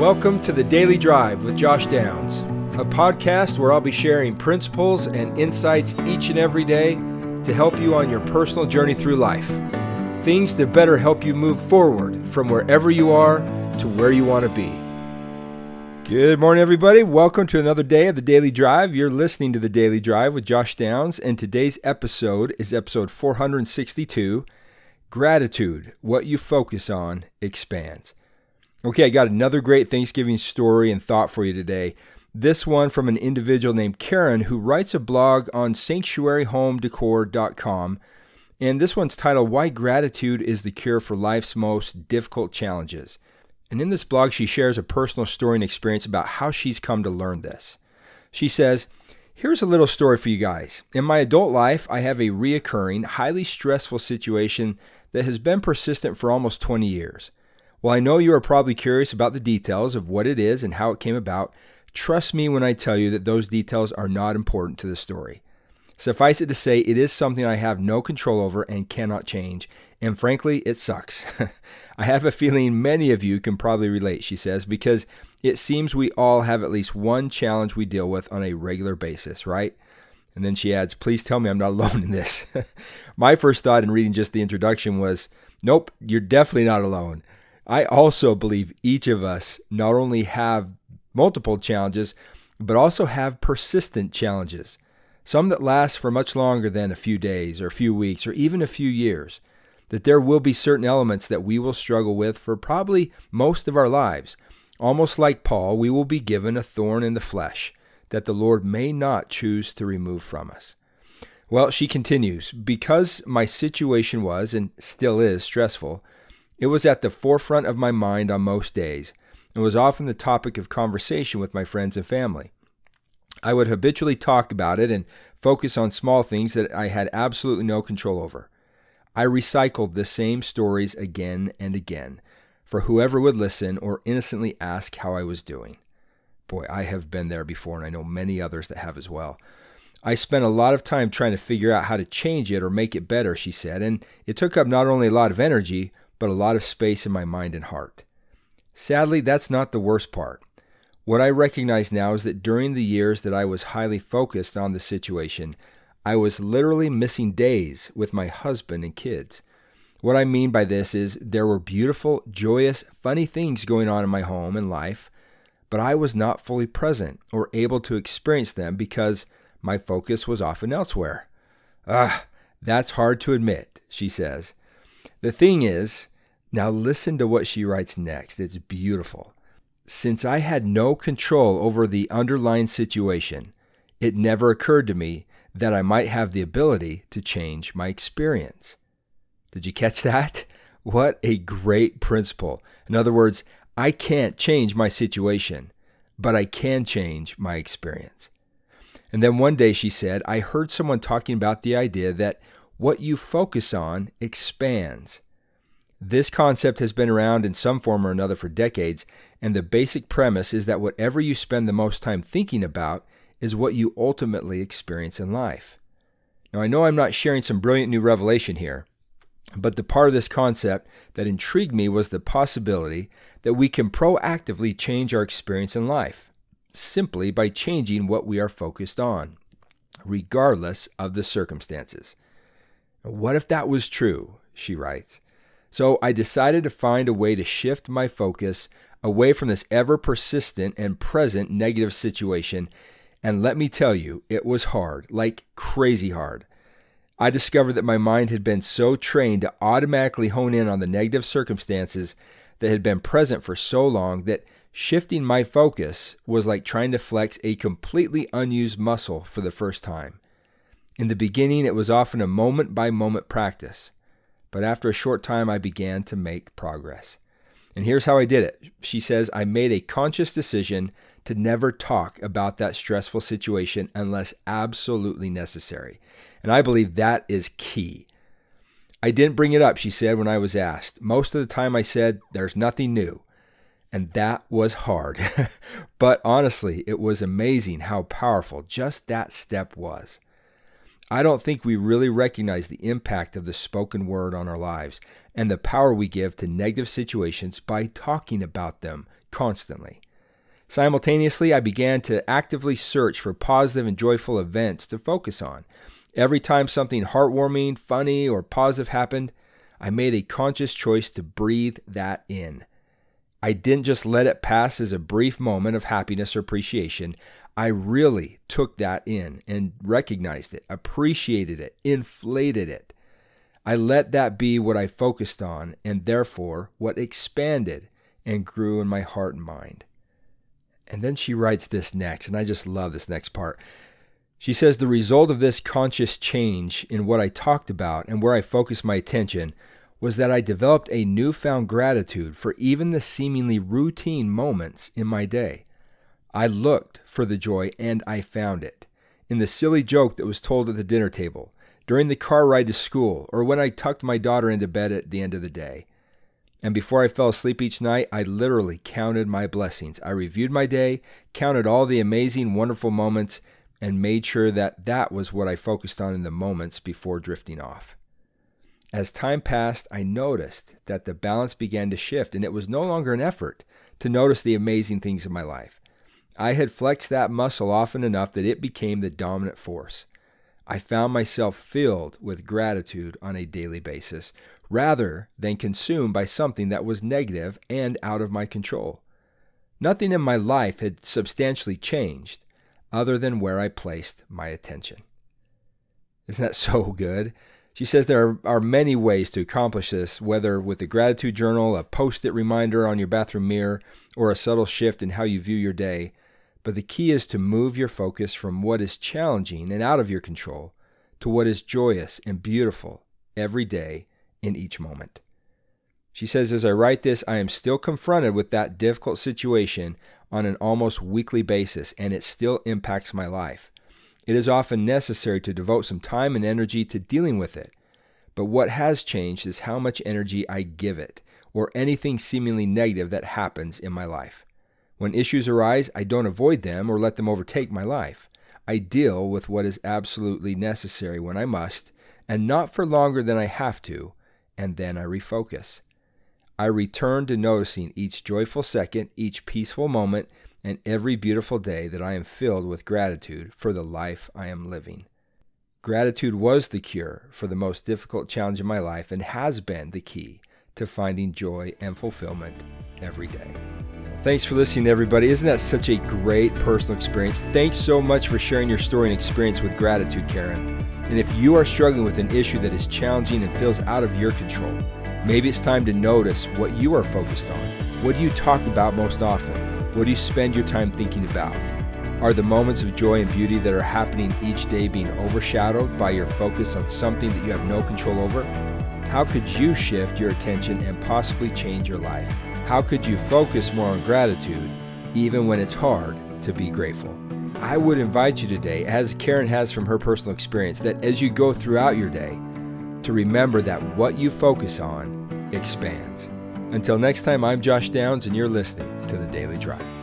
Welcome to the Daily Drive with Josh Downs, a podcast where I'll be sharing principles and insights each and every day to help you on your personal journey through life. Things to better help you move forward from wherever you are to where you want to be. Good morning, everybody. Welcome to another day of the Daily Drive. You're listening to the Daily Drive with Josh Downs, and today's episode is episode 462 Gratitude. What you focus on expands. Okay, I got another great Thanksgiving story and thought for you today. This one from an individual named Karen who writes a blog on sanctuaryhomedecor.com. And this one's titled Why Gratitude is the Cure for Life's Most Difficult Challenges. And in this blog, she shares a personal story and experience about how she's come to learn this. She says, Here's a little story for you guys. In my adult life, I have a reoccurring, highly stressful situation that has been persistent for almost 20 years. While I know you are probably curious about the details of what it is and how it came about, trust me when I tell you that those details are not important to the story. Suffice it to say, it is something I have no control over and cannot change, and frankly, it sucks. I have a feeling many of you can probably relate, she says, because it seems we all have at least one challenge we deal with on a regular basis, right? And then she adds, Please tell me I'm not alone in this. My first thought in reading just the introduction was, Nope, you're definitely not alone. I also believe each of us not only have multiple challenges, but also have persistent challenges, some that last for much longer than a few days or a few weeks or even a few years. That there will be certain elements that we will struggle with for probably most of our lives. Almost like Paul, we will be given a thorn in the flesh that the Lord may not choose to remove from us. Well, she continues, because my situation was and still is stressful, it was at the forefront of my mind on most days and was often the topic of conversation with my friends and family. I would habitually talk about it and focus on small things that I had absolutely no control over. I recycled the same stories again and again for whoever would listen or innocently ask how I was doing. Boy, I have been there before, and I know many others that have as well. I spent a lot of time trying to figure out how to change it or make it better, she said, and it took up not only a lot of energy, but a lot of space in my mind and heart. Sadly, that's not the worst part. What I recognize now is that during the years that I was highly focused on the situation, I was literally missing days with my husband and kids. What I mean by this is there were beautiful, joyous, funny things going on in my home and life, but I was not fully present or able to experience them because my focus was often elsewhere. Ah, that's hard to admit, she says. The thing is, now listen to what she writes next. It's beautiful. Since I had no control over the underlying situation, it never occurred to me that I might have the ability to change my experience. Did you catch that? What a great principle. In other words, I can't change my situation, but I can change my experience. And then one day she said, I heard someone talking about the idea that what you focus on expands. This concept has been around in some form or another for decades, and the basic premise is that whatever you spend the most time thinking about is what you ultimately experience in life. Now, I know I'm not sharing some brilliant new revelation here, but the part of this concept that intrigued me was the possibility that we can proactively change our experience in life simply by changing what we are focused on, regardless of the circumstances. What if that was true? She writes. So I decided to find a way to shift my focus away from this ever persistent and present negative situation. And let me tell you, it was hard, like crazy hard. I discovered that my mind had been so trained to automatically hone in on the negative circumstances that had been present for so long that shifting my focus was like trying to flex a completely unused muscle for the first time. In the beginning, it was often a moment by moment practice but after a short time, I began to make progress. And here's how I did it. She says, I made a conscious decision to never talk about that stressful situation unless absolutely necessary. And I believe that is key. I didn't bring it up, she said, when I was asked. Most of the time I said, There's nothing new. And that was hard. but honestly, it was amazing how powerful just that step was. I don't think we really recognize the impact of the spoken word on our lives and the power we give to negative situations by talking about them constantly. Simultaneously, I began to actively search for positive and joyful events to focus on. Every time something heartwarming, funny, or positive happened, I made a conscious choice to breathe that in. I didn't just let it pass as a brief moment of happiness or appreciation. I really took that in and recognized it, appreciated it, inflated it. I let that be what I focused on and therefore what expanded and grew in my heart and mind. And then she writes this next, and I just love this next part. She says, The result of this conscious change in what I talked about and where I focused my attention was that I developed a newfound gratitude for even the seemingly routine moments in my day. I looked for the joy and I found it. In the silly joke that was told at the dinner table, during the car ride to school, or when I tucked my daughter into bed at the end of the day. And before I fell asleep each night, I literally counted my blessings. I reviewed my day, counted all the amazing, wonderful moments, and made sure that that was what I focused on in the moments before drifting off. As time passed, I noticed that the balance began to shift, and it was no longer an effort to notice the amazing things in my life. I had flexed that muscle often enough that it became the dominant force. I found myself filled with gratitude on a daily basis, rather than consumed by something that was negative and out of my control. Nothing in my life had substantially changed other than where I placed my attention. Isn't that so good? She says there are many ways to accomplish this, whether with a gratitude journal, a post it reminder on your bathroom mirror, or a subtle shift in how you view your day. But the key is to move your focus from what is challenging and out of your control to what is joyous and beautiful every day in each moment. She says, As I write this, I am still confronted with that difficult situation on an almost weekly basis, and it still impacts my life. It is often necessary to devote some time and energy to dealing with it. But what has changed is how much energy I give it, or anything seemingly negative that happens in my life. When issues arise, I don't avoid them or let them overtake my life. I deal with what is absolutely necessary when I must, and not for longer than I have to, and then I refocus. I return to noticing each joyful second, each peaceful moment, and every beautiful day that I am filled with gratitude for the life I am living. Gratitude was the cure for the most difficult challenge in my life and has been the key to finding joy and fulfillment every day. Thanks for listening, everybody. Isn't that such a great personal experience? Thanks so much for sharing your story and experience with gratitude, Karen. And if you are struggling with an issue that is challenging and feels out of your control, maybe it's time to notice what you are focused on. What do you talk about most often? What do you spend your time thinking about? Are the moments of joy and beauty that are happening each day being overshadowed by your focus on something that you have no control over? How could you shift your attention and possibly change your life? How could you focus more on gratitude even when it's hard to be grateful? I would invite you today, as Karen has from her personal experience, that as you go throughout your day, to remember that what you focus on expands. Until next time, I'm Josh Downs, and you're listening to The Daily Drive.